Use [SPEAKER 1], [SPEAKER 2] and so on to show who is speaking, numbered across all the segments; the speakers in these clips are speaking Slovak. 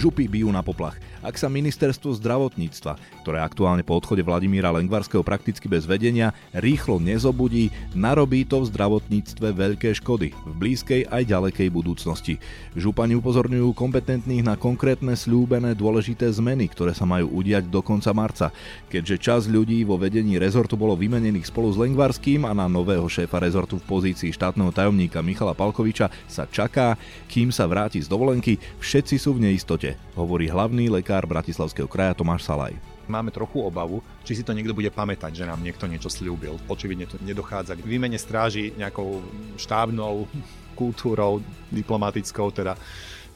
[SPEAKER 1] Župy bijú na poplach. Ak sa ministerstvo zdravotníctva, ktoré aktuálne po odchode Vladimíra Lengvarského prakticky bez vedenia, rýchlo nezobudí, narobí to v zdravotníctve veľké škody v blízkej aj ďalekej budúcnosti. Župani upozorňujú kompetentných na konkrétne slúbené dôležité zmeny, ktoré sa majú udiať do konca marca. Keďže čas ľudí vo vedení rezortu bolo vymenených spolu s Lengvarským a na nového šéfa rezortu v pozícii štátneho tajomníka Michala Palkoviča sa čaká, kým sa vráti z dovolenky, všetci sú v neistote, hovorí hlavný lekár Bratislavského kraja Tomáš Salaj
[SPEAKER 2] máme trochu obavu, či si to niekto bude pamätať, že nám niekto niečo slúbil. Očividne to nedochádza k výmene stráži nejakou štábnou kultúrou diplomatickou, teda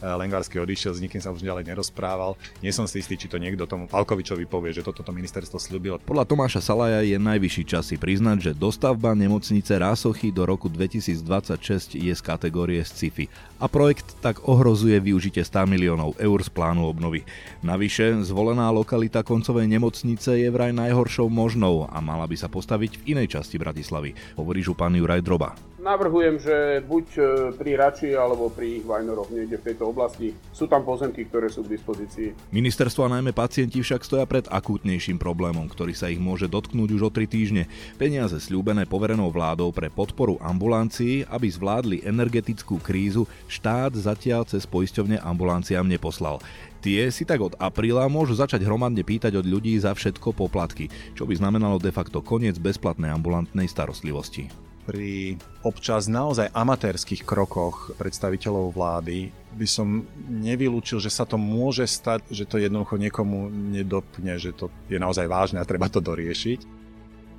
[SPEAKER 2] Lengvarský odišiel, s nikým sa už ďalej nerozprával. Nie som si istý, či to niekto tomu Palkovičovi povie, že toto to ministerstvo slúbilo.
[SPEAKER 1] Podľa Tomáša Salaja je najvyšší čas si priznať, že dostavba nemocnice Rásochy do roku 2026 je z kategórie sci-fi a projekt tak ohrozuje využitie 100 miliónov eur z plánu obnovy. Navyše, zvolená lokalita koncovej nemocnice je vraj najhoršou možnou a mala by sa postaviť v inej časti Bratislavy, hovorí župan Juraj Droba.
[SPEAKER 3] Navrhujem, že buď e, pri Rači alebo pri Vajnoroch niekde v tejto oblasti sú tam pozemky, ktoré sú k dispozícii.
[SPEAKER 1] Ministerstvo a najmä pacienti však stoja pred akútnejším problémom, ktorý sa ich môže dotknúť už o 3 týždne. Peniaze slúbené poverenou vládou pre podporu ambulancií, aby zvládli energetickú krízu, štát zatiaľ cez poisťovne ambulanciám neposlal. Tie si tak od apríla môžu začať hromadne pýtať od ľudí za všetko poplatky, čo by znamenalo de facto koniec bezplatnej ambulantnej starostlivosti
[SPEAKER 2] pri občas naozaj amatérských krokoch predstaviteľov vlády by som nevylúčil, že sa to môže stať, že to jednoducho niekomu nedopne, že to je naozaj vážne a treba to doriešiť.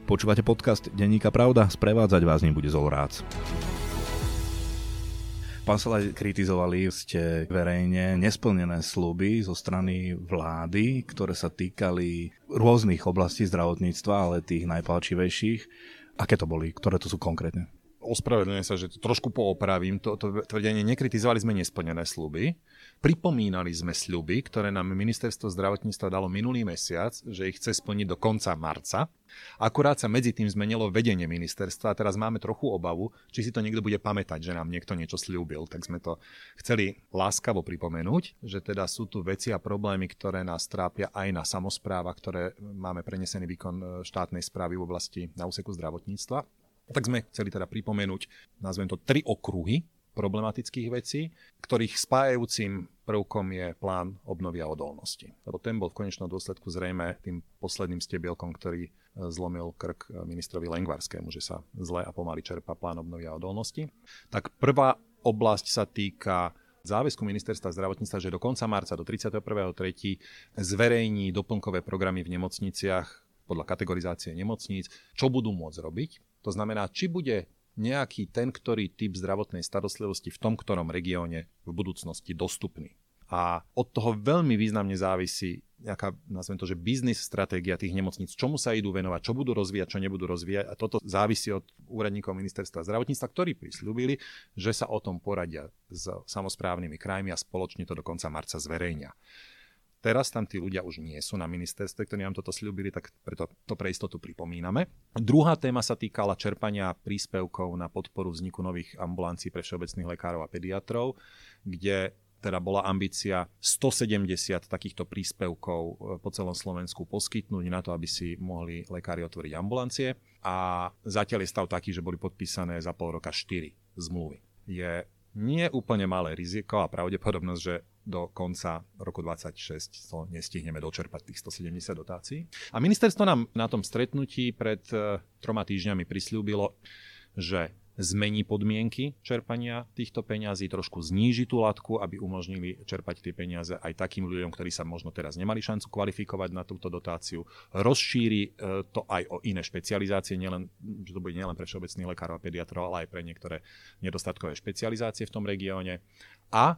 [SPEAKER 1] Počúvate podcast Denníka Pravda, sprevádzať vás nebude Zolorác. Pán Salaj, kritizovali ste verejne nesplnené sluby zo strany vlády, ktoré sa týkali rôznych oblastí zdravotníctva, ale tých najpalčivejších. Aké to boli? Ktoré to sú konkrétne?
[SPEAKER 2] Ospravedlňujem sa, že to trošku poopravím. To, to tvrdenie nekritizovali sme nesplnené sluby. Pripomínali sme sľuby, ktoré nám ministerstvo zdravotníctva dalo minulý mesiac, že ich chce splniť do konca marca. Akurát sa medzi tým zmenilo vedenie ministerstva a teraz máme trochu obavu, či si to niekto bude pamätať, že nám niekto niečo slúbil. Tak sme to chceli láskavo pripomenúť, že teda sú tu veci a problémy, ktoré nás trápia aj na samozpráva, ktoré máme prenesený výkon e, štátnej správy v oblasti na úseku zdravotníctva. Tak sme chceli teda pripomenúť, nazvem to, tri okruhy problematických vecí, ktorých spájajúcim prvkom je plán obnovy a odolnosti. Lebo ten bol v konečnom dôsledku zrejme tým posledným stebielkom, ktorý e, zlomil krk e, ministrovi Lengvarskému, že sa zle a pomaly čerpa plán obnovy a odolnosti. Tak prvá oblasť sa týka záväzku ministerstva zdravotníctva, že do konca marca, do 31.3. zverejní doplnkové programy v nemocniciach podľa kategorizácie nemocníc, čo budú môcť robiť. To znamená, či bude nejaký ten, ktorý typ zdravotnej starostlivosti v tom ktorom regióne v budúcnosti dostupný. A od toho veľmi významne závisí nejaká, nazvem to, že biznis stratégia tých nemocníc, čomu sa idú venovať, čo budú rozvíjať, čo nebudú rozvíjať. A toto závisí od úradníkov ministerstva zdravotníctva, ktorí prislúbili, že sa o tom poradia s samozprávnymi krajmi a spoločne to do konca marca zverejnia. Teraz tam tí ľudia už nie sú na ministerstve, ktorí nám toto slúbili, tak preto to pre istotu pripomíname. Druhá téma sa týkala čerpania príspevkov na podporu vzniku nových ambulancií pre všeobecných lekárov a pediatrov, kde teda bola ambícia 170 takýchto príspevkov e, po celom Slovensku poskytnúť na to, aby si mohli lekári otvoriť ambulancie. A zatiaľ je stav taký, že boli podpísané za pol roka 4 zmluvy. Je nie úplne malé riziko a pravdepodobnosť, že do konca roku 2026 to nestihneme dočerpať tých 170 dotácií. A ministerstvo nám na tom stretnutí pred e, troma týždňami prislúbilo, že zmení podmienky čerpania týchto peňazí, trošku zníži tú latku, aby umožnili čerpať tie peniaze aj takým ľuďom, ktorí sa možno teraz nemali šancu kvalifikovať na túto dotáciu. Rozšíri e, to aj o iné špecializácie, nielen, že to bude nielen pre všeobecných lekárov a pediatrov, ale aj pre niektoré nedostatkové špecializácie v tom regióne. A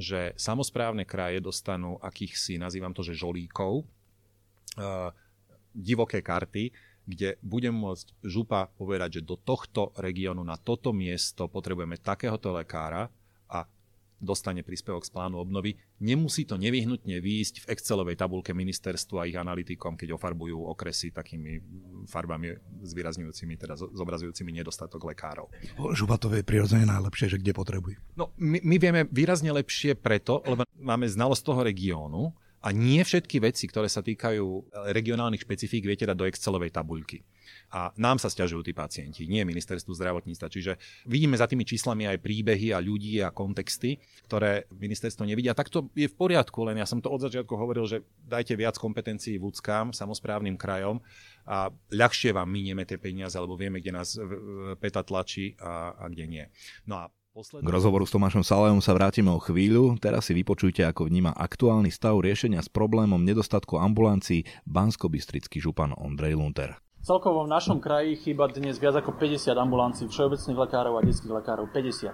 [SPEAKER 2] že samozprávne kraje dostanú akýchsi, nazývam to, že žolíkov, uh, divoké karty, kde budem môcť župa povedať, že do tohto regiónu, na toto miesto potrebujeme takéhoto lekára dostane príspevok z plánu obnovy. Nemusí to nevyhnutne výjsť v Excelovej tabulke ministerstvu a ich analytikom, keď ofarbujú okresy takými farbami zvýrazňujúcimi, teda zobrazujúcimi nedostatok lekárov.
[SPEAKER 4] Župatovej prirodzene najlepšie, že kde potrebujú.
[SPEAKER 2] No, my, my vieme výrazne lepšie preto, lebo máme znalosť toho regiónu a nie všetky veci, ktoré sa týkajú regionálnych špecifík, viete dať do Excelovej tabuľky. A nám sa stiažujú tí pacienti, nie ministerstvu zdravotníctva. Čiže vidíme za tými číslami aj príbehy a ľudí a kontexty, ktoré ministerstvo nevidia. Tak to je v poriadku, len ja som to od začiatku hovoril, že dajte viac kompetencií vúckám, samozprávnym krajom a ľahšie vám minieme tie peniaze, lebo vieme, kde nás peta tlačí a, a kde nie. No a.
[SPEAKER 1] K rozhovoru s Tomášom Salajom sa vrátime o chvíľu. Teraz si vypočujte, ako vníma aktuálny stav riešenia s problémom nedostatku ambulancií bansko župan Ondrej Lunter.
[SPEAKER 5] Celkovo v našom kraji chýba dnes viac ako 50 ambulancií všeobecných lekárov a detských lekárov. 50.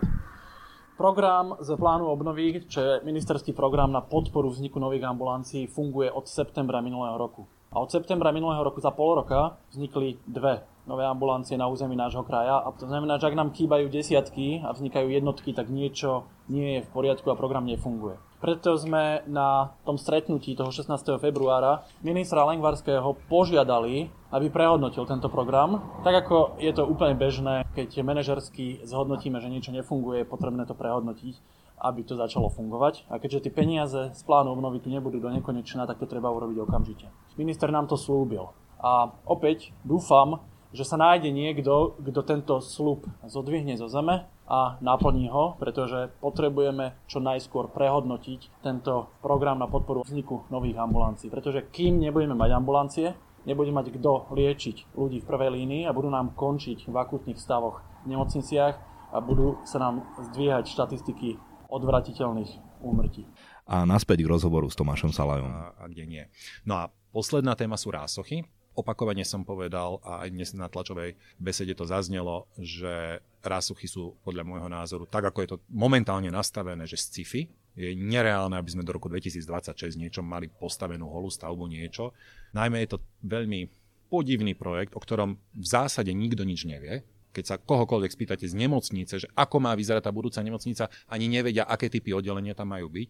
[SPEAKER 5] Program z plánu obnovy, čo je ministerský program na podporu vzniku nových ambulancií, funguje od septembra minulého roku. A od septembra minulého roku za pol roka vznikli dve nové ambulancie na území nášho kraja. A to znamená, že ak nám chýbajú desiatky a vznikajú jednotky, tak niečo nie je v poriadku a program nefunguje. Preto sme na tom stretnutí toho 16. februára ministra Lengvarského požiadali, aby prehodnotil tento program. Tak ako je to úplne bežné, keď manažersky zhodnotíme, že niečo nefunguje, je potrebné to prehodnotiť, aby to začalo fungovať. A keďže tie peniaze z plánu obnovy tu nebudú do nekonečna, tak to treba urobiť okamžite. Minister nám to slúbil. A opäť dúfam, že sa nájde niekto, kto tento slub zodvihne zo zeme a naplní ho, pretože potrebujeme čo najskôr prehodnotiť tento program na podporu vzniku nových ambulancií. Pretože kým nebudeme mať ambulancie, nebude mať kto liečiť ľudí v prvej línii a budú nám končiť v akutných stavoch v nemocniciach a budú sa nám zdvíhať štatistiky odvratiteľných úmrtí.
[SPEAKER 1] A naspäť k rozhovoru s Tomášom Salajom.
[SPEAKER 2] A, a kde nie. No a posledná téma sú rásochy. Opakovane som povedal a aj dnes na tlačovej besede to zaznelo, že rásuchy sú podľa môjho názoru, tak ako je to momentálne nastavené, že sci-fi, je nereálne, aby sme do roku 2026 niečo mali postavenú holú stavbu niečo. Najmä je to veľmi podivný projekt, o ktorom v zásade nikto nič nevie. Keď sa kohokoľvek spýtate z nemocnice, že ako má vyzerať tá budúca nemocnica, ani nevedia, aké typy oddelenia tam majú byť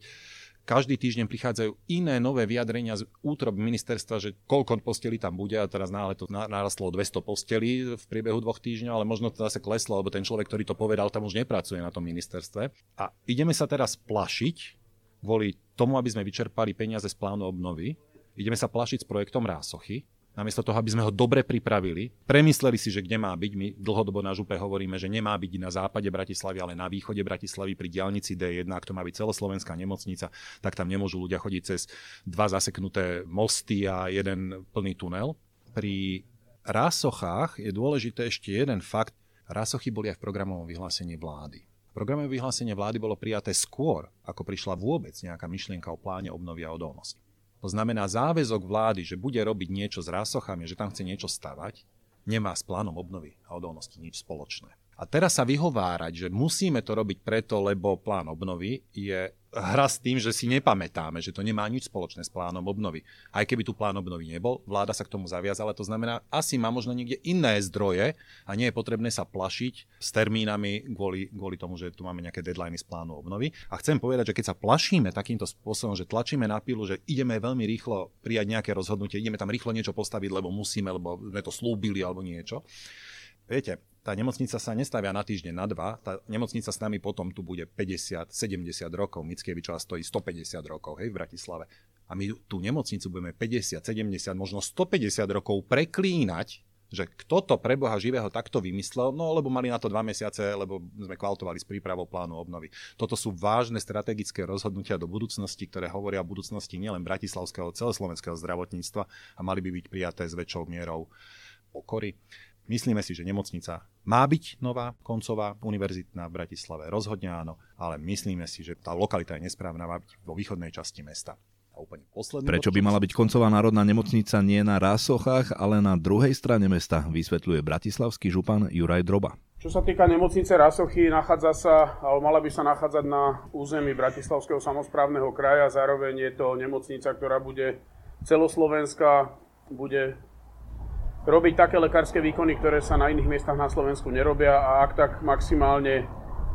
[SPEAKER 2] každý týždeň prichádzajú iné nové vyjadrenia z útrob ministerstva, že koľko postelí tam bude. A teraz náhle to narastlo 200 postelí v priebehu dvoch týždňov, ale možno to zase kleslo, lebo ten človek, ktorý to povedal, tam už nepracuje na tom ministerstve. A ideme sa teraz plašiť kvôli tomu, aby sme vyčerpali peniaze z plánu obnovy, ideme sa plašiť s projektom Rásochy, namiesto toho, aby sme ho dobre pripravili, premysleli si, že kde má byť. My dlhodobo na župe hovoríme, že nemá byť na západe Bratislavy, ale na východe Bratislavy pri diálnici D1, ak to má byť celoslovenská nemocnica, tak tam nemôžu ľudia chodiť cez dva zaseknuté mosty a jeden plný tunel. Pri rásochách je dôležité ešte jeden fakt. Rásochy boli aj v programovom vyhlásení vlády. Programové vyhlásenie vlády bolo prijaté skôr, ako prišla vôbec nejaká myšlienka o pláne obnovy a odolnosti. To znamená záväzok vlády, že bude robiť niečo s rásochami, že tam chce niečo stavať, nemá s plánom obnovy a odolnosti nič spoločné. A teraz sa vyhovárať, že musíme to robiť preto, lebo plán obnovy je hra s tým, že si nepamätáme, že to nemá nič spoločné s plánom obnovy. Aj keby tu plán obnovy nebol, vláda sa k tomu zaviazala, to znamená, asi má možno niekde iné zdroje a nie je potrebné sa plašiť s termínami kvôli, kvôli tomu, že tu máme nejaké deadliny z plánu obnovy. A chcem povedať, že keď sa plašíme takýmto spôsobom, že tlačíme na pilu, že ideme veľmi rýchlo prijať nejaké rozhodnutie, ideme tam rýchlo niečo postaviť, lebo musíme, lebo sme to slúbili alebo niečo, Viete, tá nemocnica sa nestavia na týždeň, na dva, tá nemocnica s nami potom tu bude 50, 70 rokov, Mickievičová stojí 150 rokov, hej, v Bratislave. A my tú nemocnicu budeme 50, 70, možno 150 rokov preklínať, že kto to pre Boha živého takto vymyslel, no lebo mali na to dva mesiace, lebo sme kvaltovali s prípravou plánu obnovy. Toto sú vážne strategické rozhodnutia do budúcnosti, ktoré hovoria o budúcnosti nielen bratislavského, celoslovenského zdravotníctva a mali by byť prijaté s väčšou mierou pokory. Myslíme si, že nemocnica má byť nová, koncová, univerzitná v Bratislave. Rozhodne áno, ale myslíme si, že tá lokalita je nesprávna, má byť vo východnej časti mesta.
[SPEAKER 1] A úplne posledný Prečo by mala byť koncová národná nemocnica nie na Rásochách, ale na druhej strane mesta, vysvetľuje bratislavský župan Juraj Droba.
[SPEAKER 3] Čo sa týka nemocnice Rasochy, nachádza sa, alebo mala by sa nachádzať na území Bratislavského samozprávneho kraja. Zároveň je to nemocnica, ktorá bude celoslovenská, bude robiť také lekárske výkony, ktoré sa na iných miestach na Slovensku nerobia a ak tak maximálne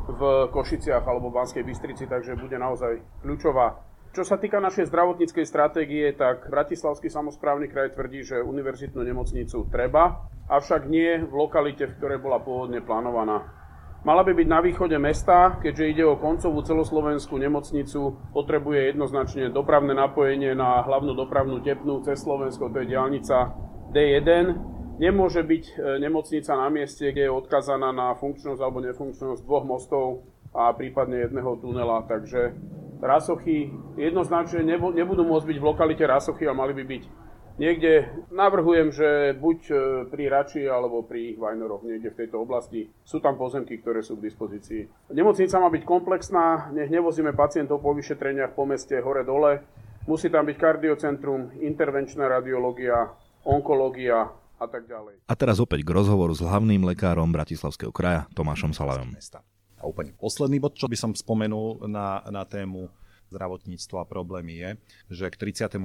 [SPEAKER 3] v Košiciach alebo v Banskej Bystrici, takže bude naozaj kľúčová. Čo sa týka našej zdravotníckej stratégie, tak Bratislavský samozprávny kraj tvrdí, že univerzitnú nemocnicu treba, avšak nie v lokalite, v ktorej bola pôvodne plánovaná. Mala by byť na východe mesta, keďže ide o koncovú celoslovenskú nemocnicu, potrebuje jednoznačne dopravné napojenie na hlavnú dopravnú tepnú cez Slovensko, to je diálnica D1. Nemôže byť e, nemocnica na mieste, kde je odkazaná na funkčnosť alebo nefunkčnosť dvoch mostov a prípadne jedného tunela, takže Rasochy jednoznačne nebudú môcť byť v lokalite Rasochy a mali by byť niekde, navrhujem, že buď e, pri Rači alebo pri Vajnoroch, niekde v tejto oblasti. Sú tam pozemky, ktoré sú k dispozícii. Nemocnica má byť komplexná, nech nevozíme pacientov po vyšetreniach po meste hore-dole. Musí tam byť kardiocentrum, intervenčná radiológia, onkológia a tak ďalej.
[SPEAKER 1] A teraz opäť k rozhovoru s hlavným lekárom Bratislavského kraja Tomášom Salajom.
[SPEAKER 2] A úplne posledný bod, čo by som spomenul na, na tému zdravotníctvo a problémy je, že k 31.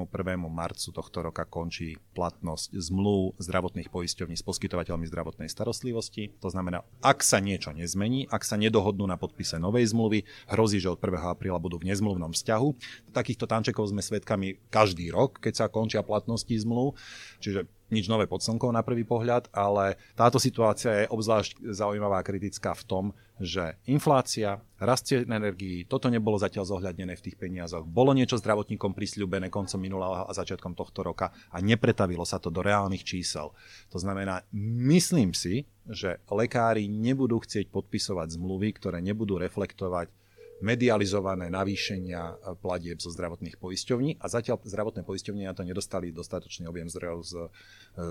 [SPEAKER 2] marcu tohto roka končí platnosť zmluv zdravotných poisťovní s poskytovateľmi zdravotnej starostlivosti. To znamená, ak sa niečo nezmení, ak sa nedohodnú na podpise novej zmluvy, hrozí, že od 1. apríla budú v nezmluvnom vzťahu. Takýchto tančekov sme svedkami každý rok, keď sa končia platnosti zmluv. Čiže nič nové pod slnkou na prvý pohľad, ale táto situácia je obzvlášť zaujímavá a kritická v tom, že inflácia, rast cien energií, toto nebolo zatiaľ zohľadnené v tých peniazoch. Bolo niečo zdravotníkom prisľúbené koncom minulého a začiatkom tohto roka a nepretavilo sa to do reálnych čísel. To znamená, myslím si, že lekári nebudú chcieť podpisovať zmluvy, ktoré nebudú reflektovať medializované navýšenia platieb zo zdravotných poisťovní a zatiaľ zdravotné poisťovne na to nedostali dostatočný objem zdrojov z,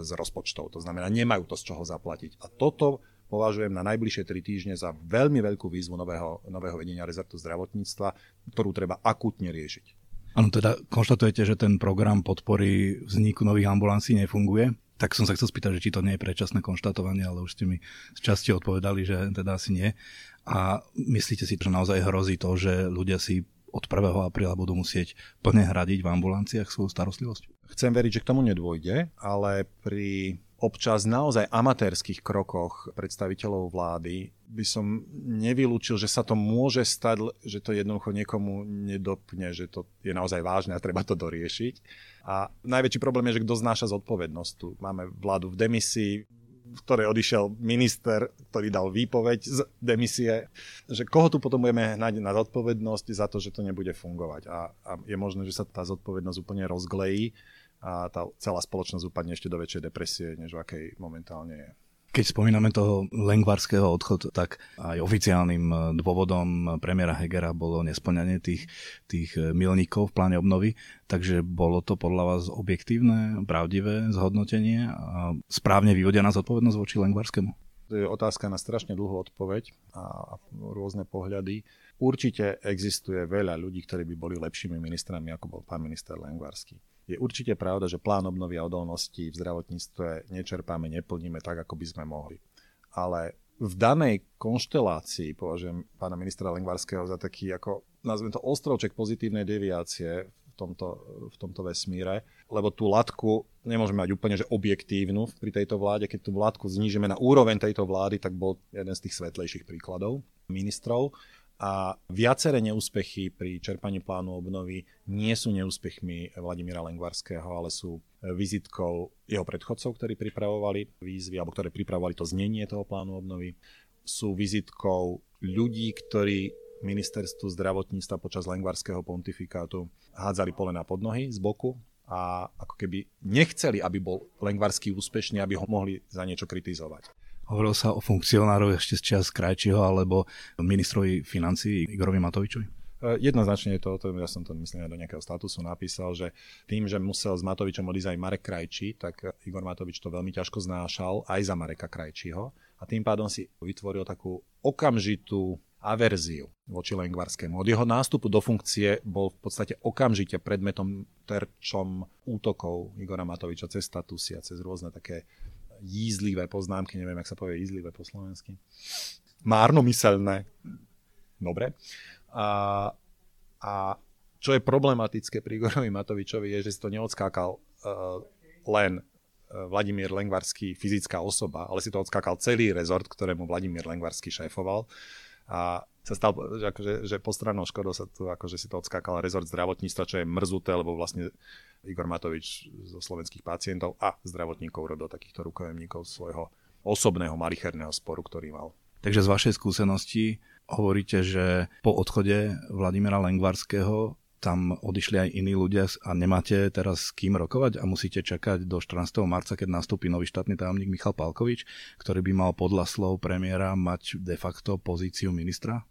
[SPEAKER 2] z rozpočtov. To znamená, nemajú to z čoho zaplatiť. A toto považujem na najbližšie 3 týždne za veľmi veľkú výzvu nového, nového vedenia rezortu zdravotníctva, ktorú treba akútne riešiť.
[SPEAKER 4] Áno, teda konštatujete, že ten program podpory vzniku nových ambulancií nefunguje? Tak som sa chcel spýtať, že či to nie je predčasné konštatovanie, ale už ste mi z časti odpovedali, že teda asi nie. A myslíte si, že naozaj hrozí to, že ľudia si od 1. apríla budú musieť plne hradiť v ambulanciách svoju starostlivosť?
[SPEAKER 2] Chcem veriť, že k tomu nedôjde, ale pri občas naozaj amatérských krokoch predstaviteľov vlády by som nevylúčil, že sa to môže stať, že to jednoducho niekomu nedopne, že to je naozaj vážne a treba to doriešiť. A najväčší problém je, že kto znáša zodpovednosť. Tu máme vládu v demisii, v ktorej odišiel minister, ktorý dal výpoveď z demisie, že koho tu potom budeme hnať na zodpovednosť za to, že to nebude fungovať. A, a je možné, že sa tá zodpovednosť úplne rozglejí a tá celá spoločnosť upadne ešte do väčšej depresie, než v akej momentálne je.
[SPEAKER 4] Keď spomíname toho lengvarského odchodu, tak aj oficiálnym eh, dôvodom premiéra Hegera bolo nesplňanie tých, tých eh, milníkov v pláne obnovy, takže bolo to podľa vás objektívne, pravdivé zhodnotenie a správne vyvodená zodpovednosť voči lengvarskému?
[SPEAKER 2] To je otázka na strašne dlhú odpoveď a rôzne pohľady. Určite existuje veľa ľudí, ktorí by boli lepšími ministrami, ako bol pán minister Lengvarský. Je určite pravda, že plán obnovy a odolnosti v zdravotníctve nečerpáme, neplníme tak, ako by sme mohli. Ale v danej konštelácii považujem pána ministra Lengvarského za taký, ako nazvem to, ostrovček pozitívnej deviácie v tomto, v tomto vesmíre, lebo tú latku nemôžeme mať úplne že objektívnu pri tejto vláde. Keď tú latku znížime na úroveň tejto vlády, tak bol jeden z tých svetlejších príkladov ministrov a viaceré neúspechy pri čerpaní plánu obnovy nie sú neúspechmi Vladimíra Lengvarského, ale sú vizitkou jeho predchodcov, ktorí pripravovali výzvy, alebo ktoré pripravovali to znenie toho plánu obnovy. Sú vizitkou ľudí, ktorí ministerstvu zdravotníctva počas Lengvarského pontifikátu hádzali polena pod nohy z boku a ako keby nechceli, aby bol Lengvarský úspešný, aby ho mohli za niečo kritizovať.
[SPEAKER 4] Hovoril sa o funkcionároch ešte z čas Krajčího alebo ministrovi financí Igorovi Matovičovi?
[SPEAKER 2] E, jednoznačne je to, to, ja som to myslím aj do nejakého statusu napísal, že tým, že musel s Matovičom odísť aj Marek Krajčí, tak Igor Matovič to veľmi ťažko znášal aj za Mareka Krajčího a tým pádom si vytvoril takú okamžitú averziu voči Lengvarskému. Od jeho nástupu do funkcie bol v podstate okamžite predmetom terčom útokov Igora Matoviča cez statusy a cez rôzne také jízlivé poznámky, neviem, jak sa povie jízlivé po slovensky. Márnomyselné. Dobre. A, a čo je problematické pri Igorovi Matovičovi je, že si to neodskákal uh, len uh, Vladimír Lengvarský, fyzická osoba, ale si to odskákal celý rezort, ktorému Vladimír Lengvarský šéfoval. A sa stal, že, akože, že po stranou Škodou sa tu akože si to odskákal rezort zdravotníctva, čo je mrzuté, lebo vlastne Igor Matovič zo slovenských pacientov a zdravotníkov robil takýchto rukojemníkov svojho osobného malicherného sporu, ktorý mal.
[SPEAKER 4] Takže z vašej skúsenosti hovoríte, že po odchode Vladimira Lengvarského tam odišli aj iní ľudia a nemáte teraz s kým rokovať a musíte čakať do 14. marca, keď nastúpi nový štátny tajomník Michal Palkovič, ktorý by mal podľa slov premiéra mať de facto pozíciu ministra?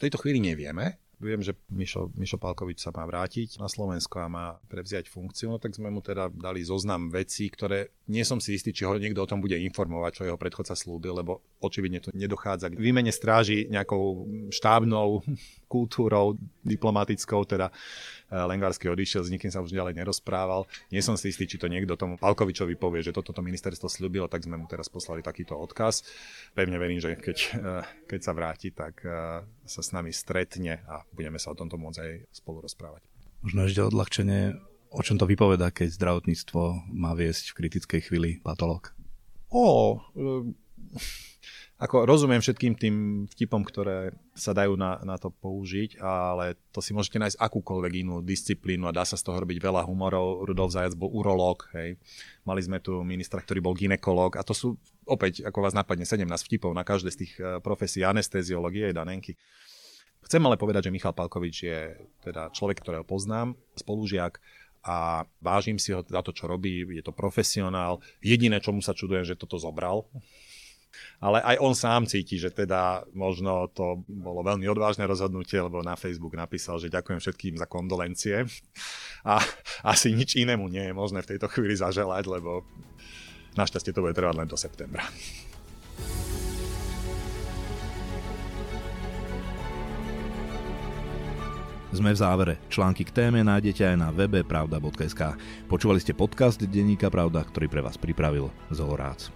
[SPEAKER 2] V tejto chvíli nevieme. Viem, že Mišo, Mišo Palkovič sa má vrátiť na Slovensko a má prevziať funkciu, no tak sme mu teda dali zoznam vecí, ktoré nie som si istý, či ho niekto o tom bude informovať, čo jeho predchodca slúbil, lebo očividne to nedochádza k výmene stráži nejakou štábnou kultúrou, diplomatickou, teda Lengvarsky odišiel, s nikým sa už ďalej nerozprával. Nie som si istý, či to niekto tomu Palkovičovi povie, že toto ministerstvo slúbilo, tak sme mu teraz poslali takýto odkaz. Pevne verím, že keď, eh, keď sa vráti, tak eh, sa s nami stretne a budeme sa o tomto môcť aj spolu rozprávať.
[SPEAKER 4] Možno ešte odľahčenie, o čom to vypoveda, keď zdravotníctvo má viesť v kritickej chvíli patológ?
[SPEAKER 2] O, ako rozumiem všetkým tým vtipom, ktoré sa dajú na, na to použiť, ale to si môžete nájsť akúkoľvek inú disciplínu a dá sa z toho robiť veľa humorov. Rudolf Zajac bol urológ, hej. Mali sme tu ministra, ktorý bol ginekolog a to sú opäť, ako vás napadne, 17 vtipov na každé z tých eh, profesí, anesteziológie, danenky. Chcem ale povedať, že Michal Palkovič je teda človek, ktorého poznám, spolužiak, a vážim si ho za to, čo robí, je to profesionál. Jediné, čomu sa čudujem, že toto zobral, ale aj on sám cíti, že teda možno to bolo veľmi odvážne rozhodnutie, lebo na Facebook napísal, že ďakujem všetkým za kondolencie a asi nič inému nie je možné v tejto chvíli zaželať, lebo našťastie to bude trvať len do septembra.
[SPEAKER 1] Sme v závere. Články k téme nájdete aj na webe pravda.sk. Počúvali ste podcast Denníka Pravda, ktorý pre vás pripravil Zolorác.